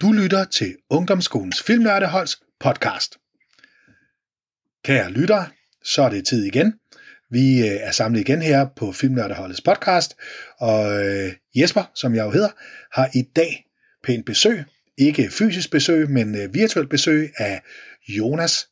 Du lytter til Ungdomsskolens Filmnørdeholds podcast. Kære lytter, så er det tid igen. Vi øh, er samlet igen her på Filmnørdeholdets podcast, og øh, Jesper, som jeg jo hedder, har i dag pænt besøg. Ikke fysisk besøg, men øh, virtuelt besøg af Jonas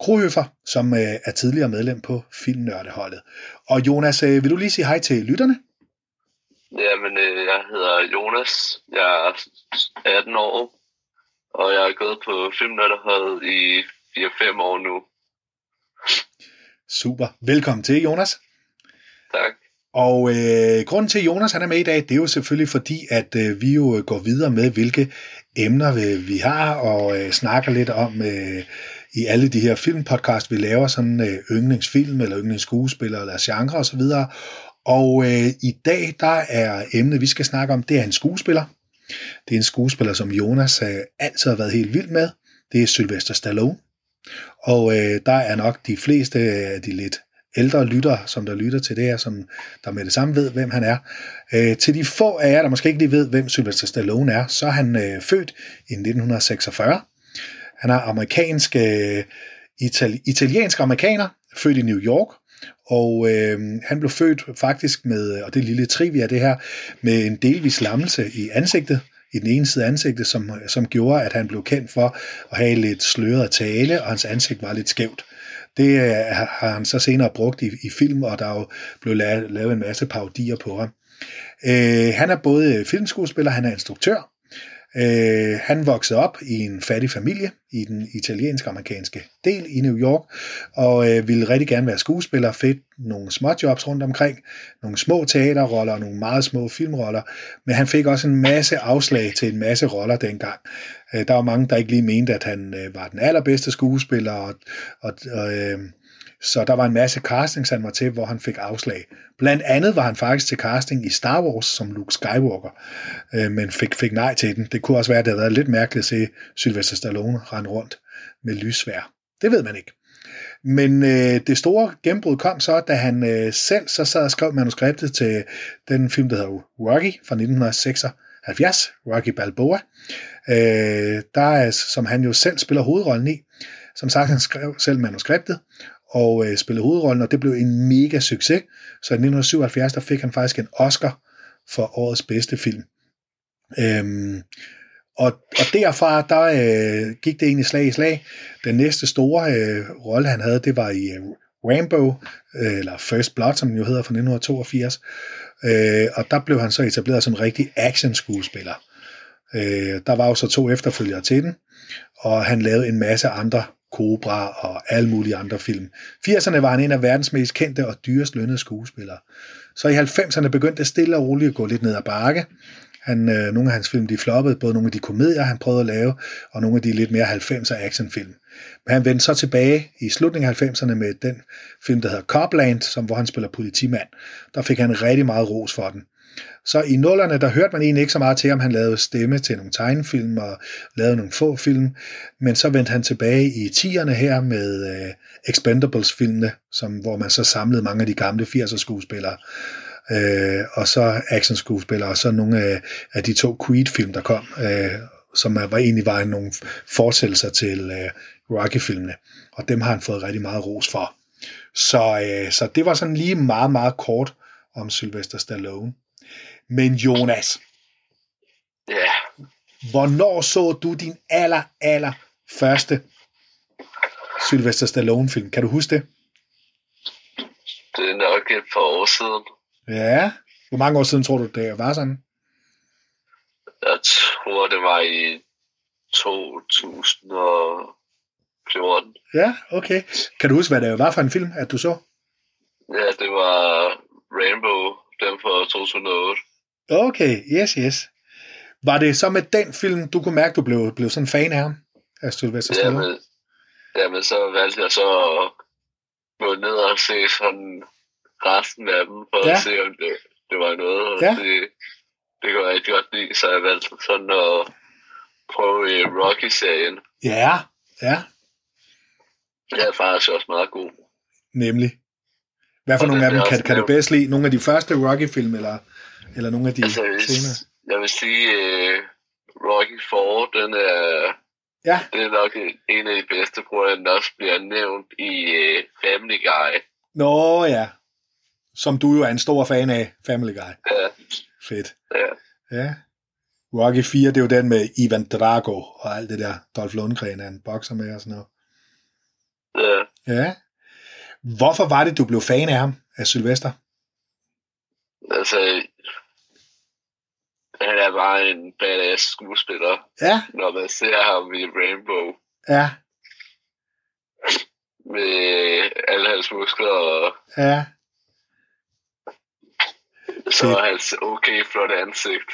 Krohøfer, som er tidligere medlem på Filmnørdeholdet. Og Jonas, vil du lige sige hej til lytterne? Jamen, øh, jeg hedder Jonas. Jeg er 18 år, og jeg er gået på filmnørderholdet i 4-5 år nu. Super. Velkommen til, Jonas. Tak. Og øh, grunden til, at Jonas han er med i dag, det er jo selvfølgelig fordi, at øh, vi jo går videre med, hvilke emner vi, vi har, og øh, snakker lidt om øh, i alle de her filmpodcast, vi laver, sådan øh, yndlingsfilm, eller yndlingsskuespiller, eller genre osv. Og og øh, i dag, der er emnet, vi skal snakke om, det er en skuespiller. Det er en skuespiller, som Jonas øh, altid har været helt vild med. Det er Sylvester Stallone. Og øh, der er nok de fleste af de lidt ældre lyttere, som der lytter til det her, som der med det samme ved, hvem han er. Øh, til de få af jer, der måske ikke lige ved, hvem Sylvester Stallone er, så er han øh, født i 1946. Han er amerikansk, øh, itali- italiensk amerikaner, født i New York, og øh, han blev født faktisk med, og det er lille trivia det her, med en delvis lammelse i ansigtet, i den ene side af ansigtet, som, som gjorde, at han blev kendt for at have lidt sløret tale, og hans ansigt var lidt skævt. Det øh, har han så senere brugt i, i film, og der er jo blevet lavet, lavet en masse parodier på ham. Øh, han er både filmskuespiller, han er instruktør, Øh, han voksede op i en fattig familie i den italiensk-amerikanske del i New York, og øh, ville rigtig gerne være skuespiller, fedt nogle små jobs rundt omkring, nogle små teaterroller og nogle meget små filmroller, men han fik også en masse afslag til en masse roller dengang. Øh, der var mange, der ikke lige mente, at han øh, var den allerbedste skuespiller, og, og, og øh, så der var en masse castings, han var til, hvor han fik afslag. Blandt andet var han faktisk til casting i Star Wars som Luke Skywalker, øh, men fik, fik nej til den. Det kunne også være, at det havde været lidt mærkeligt at se Sylvester Stallone rende rundt med lysvær. Det ved man ikke. Men øh, det store gennembrud kom så, da han øh, selv så sad og skrev manuskriptet til den film, der hedder Rocky fra 1976, Rocky Balboa, øh, der er, som han jo selv spiller hovedrollen i. Som sagt, han skrev selv manuskriptet, og øh, spillede hovedrollen, og det blev en mega succes. Så i 1977, der fik han faktisk en Oscar for årets bedste film. Øhm, og, og derfra, der øh, gik det egentlig slag i slag. Den næste store øh, rolle, han havde, det var i øh, Rambo, øh, eller First Blood, som den jo hedder fra 1982. Øh, og der blev han så etableret som en rigtig action-skuespiller. Øh, der var jo så to efterfølgere til den, og han lavede en masse andre Cobra og alle mulige andre film. 80'erne var han en af verdens mest kendte og dyrest lønnede skuespillere. Så i 90'erne begyndte det stille og roligt at gå lidt ned ad bakke. Han, øh, nogle af hans film de floppede, både nogle af de komedier, han prøvede at lave, og nogle af de lidt mere 90'er actionfilm. Men han vendte så tilbage i slutningen af 90'erne med den film, der hedder Copland, som, hvor han spiller politimand. Der fik han rigtig meget ros for den. Så i nullerne, der hørte man egentlig ikke så meget til, om han lavede stemme til nogle tegnefilm og lavede nogle få film, men så vendte han tilbage i 10'erne her med øh, Expendables-filmene, som, hvor man så samlede mange af de gamle 80'er skuespillere, øh, og så action-skuespillere, og så nogle af, af de to Creed-film, der kom, øh, som var egentlig var nogle fortsættelser til øh, Rocky-filmene, og dem har han fået rigtig meget ros for. Så, øh, så det var sådan lige meget, meget kort om Sylvester Stallone. Men Jonas, ja. Yeah. hvornår så du din aller, aller første Sylvester Stallone-film? Kan du huske det? Det er nok et par år siden. Ja. Hvor mange år siden tror du, det var sådan? Jeg tror, det var i 2014. Ja, okay. Kan du huske, hvad det var for en film, at du så? Ja, det var Rainbow, den fra 2008. Okay, yes, yes. Var det så med den film, du kunne mærke, du blev, blev sådan fan af ham? Af Sylvester Stallone? Jamen, jamen, så valgte jeg så at gå ned og se sådan resten af dem, for ja. at se, om det, det var noget. Og Ja. det, det kunne jeg rigtig godt lide, så jeg valgte sådan at prøve Rocky-serien. Ja, ja, Det er faktisk også meget god. nemlig. Hvad for Og nogle af dem kan, kan du bedst lide? Nogle af de første Rocky-film, eller, eller nogle af de Altså, jeg vil, senere? jeg vil sige, øh, Rocky 4, den er, Ja, det er nok en af de bedste, hvor den også bliver nævnt i uh, Family Guy. nå ja. Som du jo er en stor fan af, Family Guy. Ja, Fedt. ja. Ja. Rocky 4, det er jo den med Ivan Drago og alt det der. Dolph Lundgren er en bokser med og sådan noget. ja. Ja. Hvorfor var det, du blev fan af ham, af Sylvester? Altså, han er bare en badass skuespiller, Ja, når man ser ham i Rainbow. ja, med alle hans muskler, og ja. så er hans okay flotte ansigt.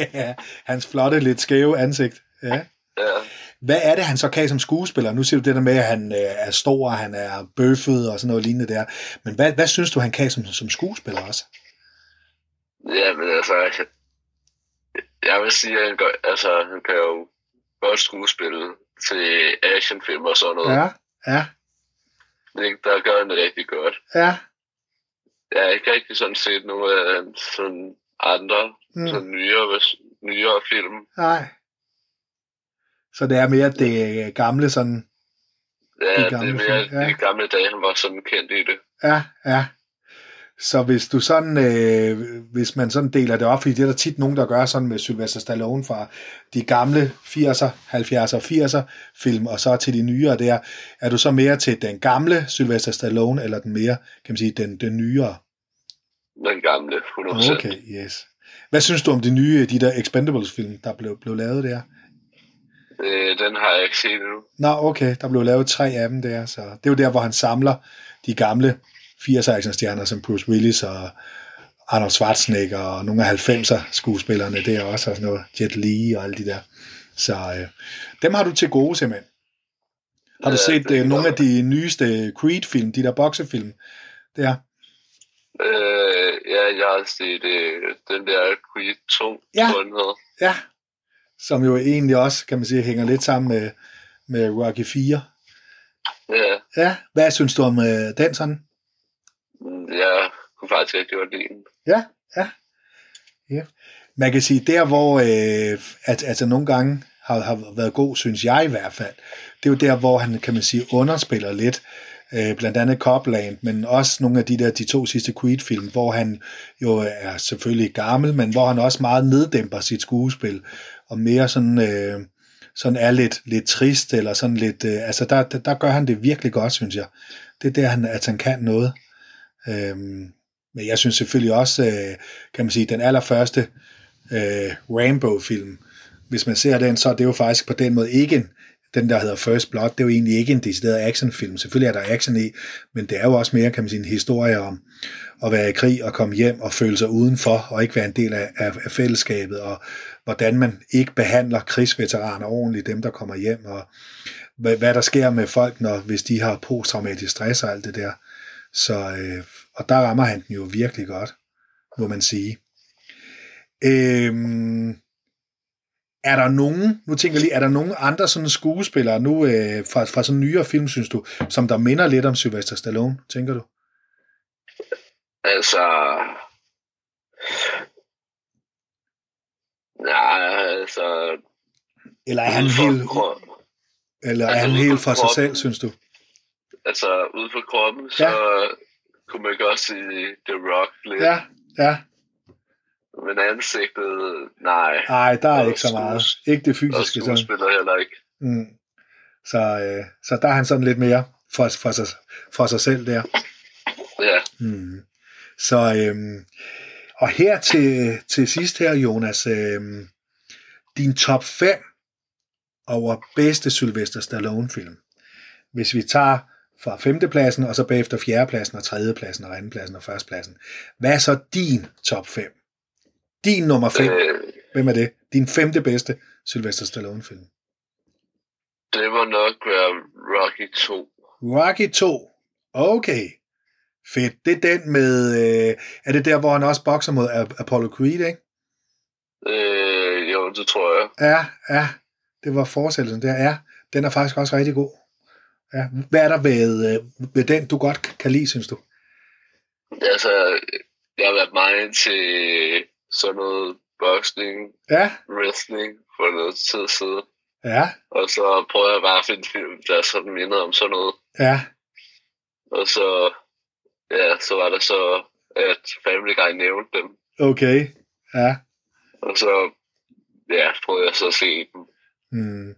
Hans flotte, lidt skæve ansigt. Ja. Ja, Hvad er det, han så kan som skuespiller? Nu siger du det der med, at han øh, er stor, han er bøffet og sådan noget lignende der. Men hvad, hvad synes du, han kan som, som skuespiller også? ja men altså, jeg- vil sige, at han, gør, altså, han kan jo godt skuespille til actionfilm og sådan noget. Ja, ja, Det, der gør han det rigtig godt. ja. Jeg har ikke rigtig sådan set nogle af hans sådan andre, Mm. sådan nyere, nyere film. Nej. Så det er mere det gamle sådan, Ja, De det gamle er mere film, ja. de gamle dage, han var sådan kendt i det. ja, ja. Så hvis du sådan, øh, hvis man sådan deler det op, fordi det er der tit nogen, der gør sådan med Sylvester Stallone fra de gamle 80'er, 70'er, 80'er film, og så til de nyere der, er du så mere til den gamle Sylvester Stallone, eller den mere, kan man sige, den, den nyere? Den gamle, 100%. Okay, yes. Hvad synes du om de nye, de der Expendables-film, der blev, blev lavet der? Øh, den har jeg ikke set endnu. Nå, okay, der blev lavet tre af dem der, så det er jo der, hvor han samler de gamle 80'er actionstjerner, som Bruce Willis og Arnold Schwarzenegger og nogle af 90'er skuespillerne der også, og sådan noget, Jet Li og alle de der. Så øh, dem har du til gode simpelthen. Har du Ja, set øh, nogle af de nyeste Creed-film, de der boksefilm? Der. Øh, ja, jeg har set øh, den der Creed 2, Ja. Ja. Som jo egentlig også, kan man sige, hænger lidt sammen med, med Rocky 4. Ja, Ja, hvad synes du om øh, den sådan? Jeg kunne faktisk rigtig godt lide den. Ja, ja. ja. Man kan sige, der hvor, øh, at, altså nogle gange har, har været god, synes jeg i hvert fald, det er jo der, hvor han, kan man sige, underspiller lidt, øh, blandt andet Copland, men også nogle af de der, de to sidste Creed-film, hvor han jo er selvfølgelig gammel, men hvor han også meget neddæmper sit skuespil, og mere sådan, øh, sådan er lidt, lidt trist, eller sådan lidt, øh, altså der, der, der gør han det virkelig godt, synes jeg. Det er der, han, at han kan noget. Øhm, men jeg synes selvfølgelig også, øh, kan man sige, den allerførste øh, Rambo-film, hvis man ser den, så er det jo faktisk på den måde ikke en, den der hedder First Blood, det er jo egentlig ikke en decideret actionfilm. Selvfølgelig er der action i, men det er jo også mere, kan man sige, en historie om at være i krig og komme hjem og føle sig udenfor og ikke være en del af, af, af fællesskabet, og hvordan man ikke behandler krigsveteraner ordentligt, dem der kommer hjem, og hvad, hvad der sker med folk, når, hvis de har posttraumatisk stress og alt det der. Så, øh, og der rammer han den jo virkelig godt, må man sige. Øhm, er der nogen, nu tænker jeg lige, er der nogen andre sådan skuespillere nu øh, fra, fra sådan nyere film, synes du, som der minder lidt om Sylvester Stallone, tænker du? Altså... Ja, altså... Eller er han helt, eller er han helt for for sig selv, synes du? Altså, ude for kroppen, så kunne man godt sige The Rock lidt. Ja, ja. Men ansigtet, nej. Ej, der er Og ikke så meget. Ikke det Og fysiske. Sådan. skuespiller heller ikke. Mm. Så, øh, så der er han sådan lidt mere for, for, sig, for sig selv der. Ja, Mm. Så, øhm, og her til, til sidst her, Jonas, øhm, din top 5 over bedste Sylvester Stallone-film. Hvis vi tager fra femtepladsen, og så bagefter fjerdepladsen, og tredjepladsen, og andenpladsen, og førstepladsen. Hvad er så din top 5? Din nummer 5, øh, hvem er det? Din femte bedste Sylvester Stallone-film. det må nok være Rocky 2. Rocky 2. Okay. Fedt. Det er den med... Øh, er det der, hvor han også bokser mod Ap- Apollo Creed, ikke? Øh, jo, det tror jeg. Ja, ja. Det var fortsættelsen der. Ja, den er faktisk også rigtig god. Ja. Hvad er der ved, øh, ved den, du godt kan lide, synes du? Altså, jeg har været meget til sådan noget boxing, Ja, wrestling for noget tid siden. ja, Og så prøvede jeg bare at finde film, der sådan mindede om sådan noget. ja. Og så, ja, så var der så, at Family Guy nævnte dem. Okay. Ja. Og så, ja, prøvede jeg så at se dem. Mm.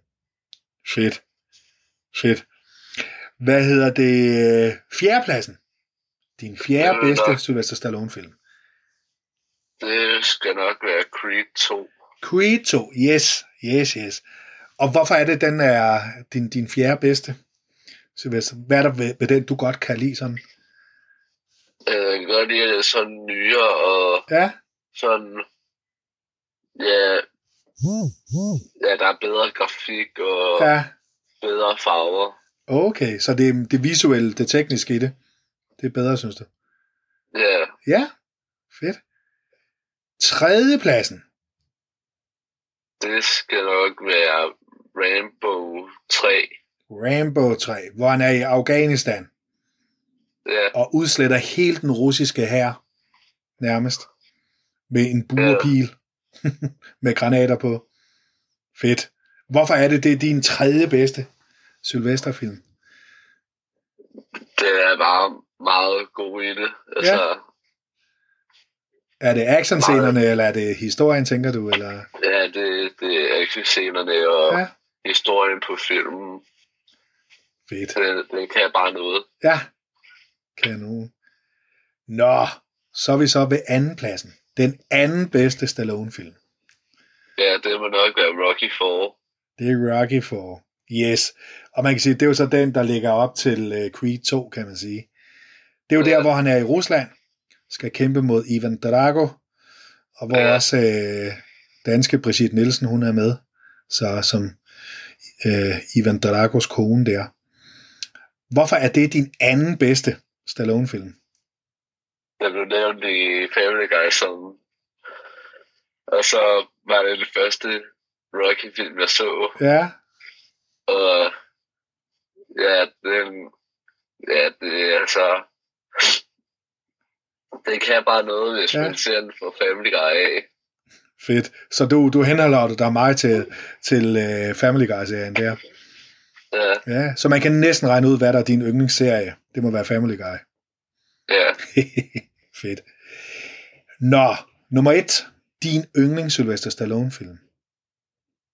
Fedt. Fedt. Hvad hedder det? Fjerdepladsen. Din fjerde Øh, bedste nok. Sylvester Stallone-film. Det skal nok være Creed 2. Creed 2. Yes, yes, yes. Og hvorfor er det, den er din, din fjerde bedste? Sylvester? Hvad er der ved, ved den, du godt kan lide sådan? Øh, Jeg kan godt lide, at det er sådan nyere og Ja, sådan, ja, ja, der er bedre grafik og ja. bedre farver. Okay, så det, det visuelle, det tekniske i det, det er bedre, synes du? Ja, Ja, fedt. Tredjepladsen. det skal nok være Rainbow 3. Rambo 3, hvor han er i Afghanistan Ja, og udsletter hele den russiske hær nærmest med en buerpil med granater på. Fedt. Hvorfor er det, det er din tredje bedste Sylvester-film? det er bare meget god i det. Altså, ja. Er det actionscenerne, eller er det historien, tænker du? Eller? ja, det, det er actionscenerne og Ja. historien på filmen. Fedt. Den, den kan bare noget. Ja, kanon. Nå, så er vi så ved anden pladsen. Den anden bedste Stallone-film. Ja, det må nok være Rocky 4. Det er Rocky for. Yes. Og man kan sige, det er jo så den, der ligger op til uh, Creed 2, kan man sige. Det er jo Ja. der, hvor han er i Rusland, skal kæmpe mod Ivan Drago, og hvor Ja. også øh, danske Brigitte Nielsen, hun er med, så som øh, Ivan Dragos kone der. Hvorfor er det din anden bedste Stallone-film? Der blev nævnt i Family Guy som... Og så var det det første Rocky-film, jeg så. Ja, Og ja, den, ja, det er altså... Det kan bare noget, hvis Ja. ja. man ser den for Family Guy af. fedt. Så du, du henholder dig meget til, til uh, Family Guy-serien der. Ja, Ja, så man kan næsten regne ud, hvad der er din yndlingsserie. Det må være Family Guy. ja. Fedt. Nå, nummer et. Din yndlings Sylvester Stallone-film.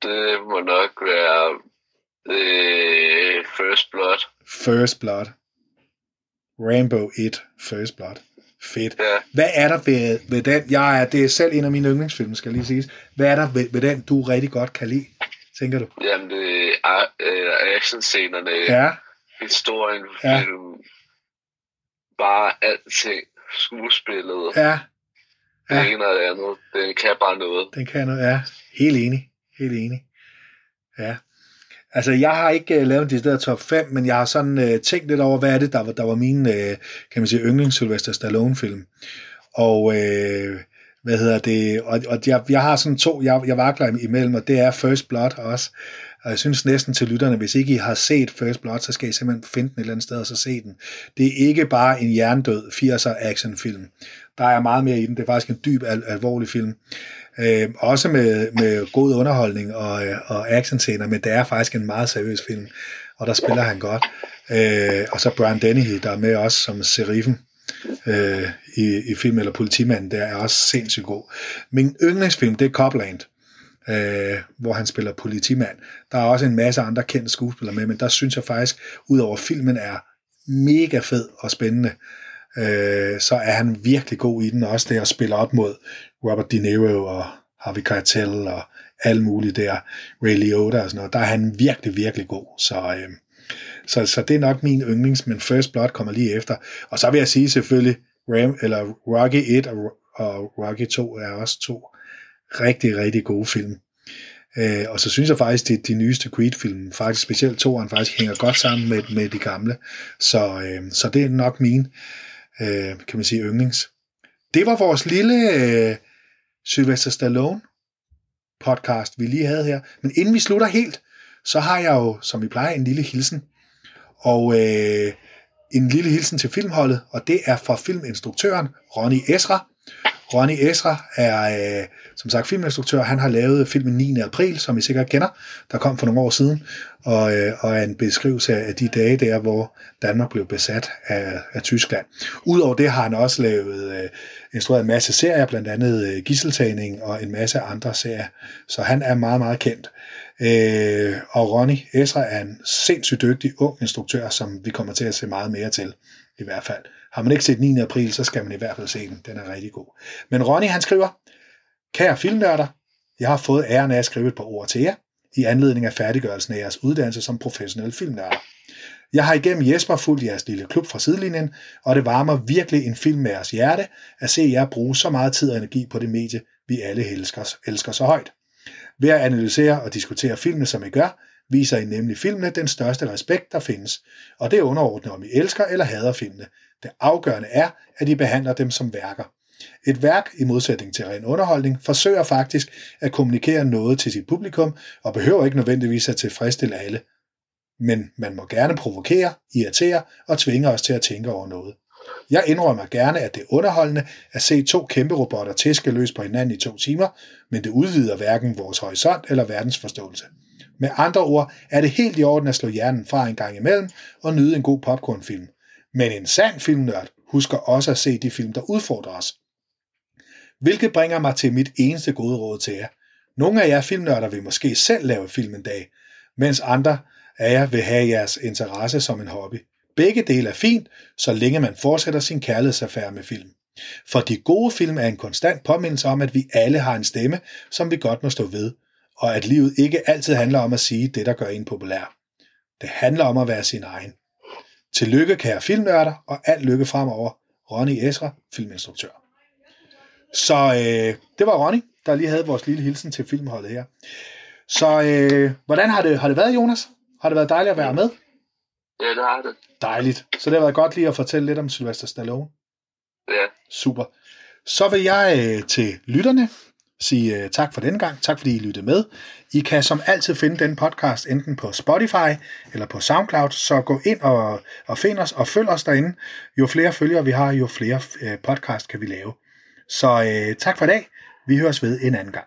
Det må nok være øh, First Blood. First Blood. Rainbow 1. First Blood. Fedt. Ja, Hvad er der ved, ved den? Jeg er, det er selv en af mine yndlingsfilm, skal lige siges. Hvad er der ved, ved den, du rigtig godt kan lide, tænker du? jamen det er øh, actionscenerne, Ja, historien, Ja. film, bare alting, skuespillet, ja, det Ja. ene og det andet, det kan bare noget. den kan noget. Ja, helt enig. Helt enig. Ja. Altså, jeg har ikke uh, lavet en der top 5, men jeg har sådan uh, tænkt lidt over, hvad er det, der var, der var min, uh, kan man sige, yndlings Sylvester Stallone-film. Og, uh, hvad hedder det, og, og jeg, jeg har sådan to, jeg, jeg vakler imellem, og det er First Blood også. Og jeg synes næsten til lytterne, hvis ikke I har set First Blood, så skal I simpelthen finde den et eller andet sted og så se den. Det er ikke bare en jerndød 80'er actionfilm. Der er meget mere i den. Det er faktisk en dyb, al- alvorlig film. Øh, også med, med god underholdning og, øh, og actionscener, men det er faktisk en meget seriøs film, og der spiller han godt. Øh, og så Brian Dennehy, der er med også som sheriffen øh, i, i film, eller politimanden, der er også sindssygt god. Min yndlingsfilm, det er Copland, øh, hvor han spiller politimand. Der er også en masse andre kendte skuespillere med, men der synes jeg faktisk, udover filmen er mega fed og spændende, øh, så er han virkelig god i den, også det at spille op mod Robert De Niro og Harvey Keitel og alle mulige der, Ray Liotta og sådan noget. Der er han virkelig, virkelig god. Så, øh, så, så det er nok min yndlings, men First Blood kommer lige efter. Og så vil jeg sige selvfølgelig, Ram, eller Rocky 1 og, og Rocky 2 er også to rigtig, rigtig gode film. Øh, og så synes jeg faktisk, at de, de nyeste Creed-film, faktisk specielt toeren, faktisk hænger godt sammen med, med de gamle. Så, øh, så det er nok min, øh, kan man sige, yndlings. Det var vores lille øh, Sylvester Stallone podcast, vi lige havde her. Men inden vi slutter helt, så har jeg jo, som vi plejer, en lille hilsen. Og øh, en lille hilsen til filmholdet, og det er fra filminstruktøren Ronny Esra, Ronny Esra er, øh, som sagt, filminstruktør. Han har lavet filmen 9. april, som I sikkert kender, der kom for nogle år siden, og, øh, og er en beskrivelse af de dage der, hvor Danmark blev besat af, af Tyskland. Udover det har han også lavet, øh, instrueret en masse serier, blandt andet øh, Gisseltagning og en masse andre serier. Så han er meget, meget kendt. Øh, og Ronny Esra er en sindssygt dygtig ung instruktør, som vi kommer til at se meget mere til, i hvert fald. Har man ikke set 9. april, så skal man i hvert fald se den. Den er rigtig god. Men Ronny, han skriver, Kære filmnørder, jeg har fået æren af at skrive et par ord til jer, i anledning af færdiggørelsen af jeres uddannelse som professionel filmnørder. Jeg har igennem Jesper fulgt jeres lille klub fra sidelinjen, og det varmer virkelig en film med jeres hjerte at se jer bruge så meget tid og energi på det medie, vi alle elsker, elsker så højt. Ved at analysere og diskutere filmene, som I gør, viser I nemlig filmene den største respekt, der findes, og det er underordnet, om I elsker eller hader filmene. Det afgørende er, at I behandler dem som værker. Et værk, i modsætning til ren underholdning, forsøger faktisk at kommunikere noget til sit publikum, og behøver ikke nødvendigvis at tilfredsstille alle. Men man må gerne provokere, irritere og tvinge os til at tænke over noget. Jeg indrømmer gerne, at det er underholdende at se to kæmpe robotter tæske løs på hinanden i to timer, men det udvider hverken vores horisont eller verdensforståelse. Med andre ord er det helt i orden at slå hjernen fra en gang imellem og nyde en god popcornfilm. Men en sand filmnørd husker også at se de film, der udfordrer os. Hvilket bringer mig til mit eneste gode råd til jer. Nogle af jer filmnørder vil måske selv lave film en dag, mens andre af jer vil have jeres interesse som en hobby. Begge dele er fint, så længe man fortsætter sin kærlighedsaffære med film. For de gode film er en konstant påmindelse om, at vi alle har en stemme, som vi godt må stå ved, og at livet ikke altid handler om at sige det, der gør en populær. Det handler om at være sin egen. Tillykke, kære filmnørder, og alt lykke fremover. Ronny Esra, filminstruktør. Så øh, det var Ronny, der lige havde vores lille hilsen til filmholdet her. Så øh, hvordan har det, har det været, Jonas? Har det været dejligt at være med? Ja, det har det. Dejligt. Så det har været godt lige at fortælle lidt om Sylvester Stallone. Ja. Super. Så vil jeg øh, til lytterne sige øh, tak for den gang. Tak fordi I lyttede med. I kan som altid finde den podcast enten på Spotify eller på SoundCloud, så gå ind og, og find os og følg os derinde. Jo flere følgere vi har, jo flere øh, podcast kan vi lave. Så øh, tak for i dag. Vi høres ved en anden gang.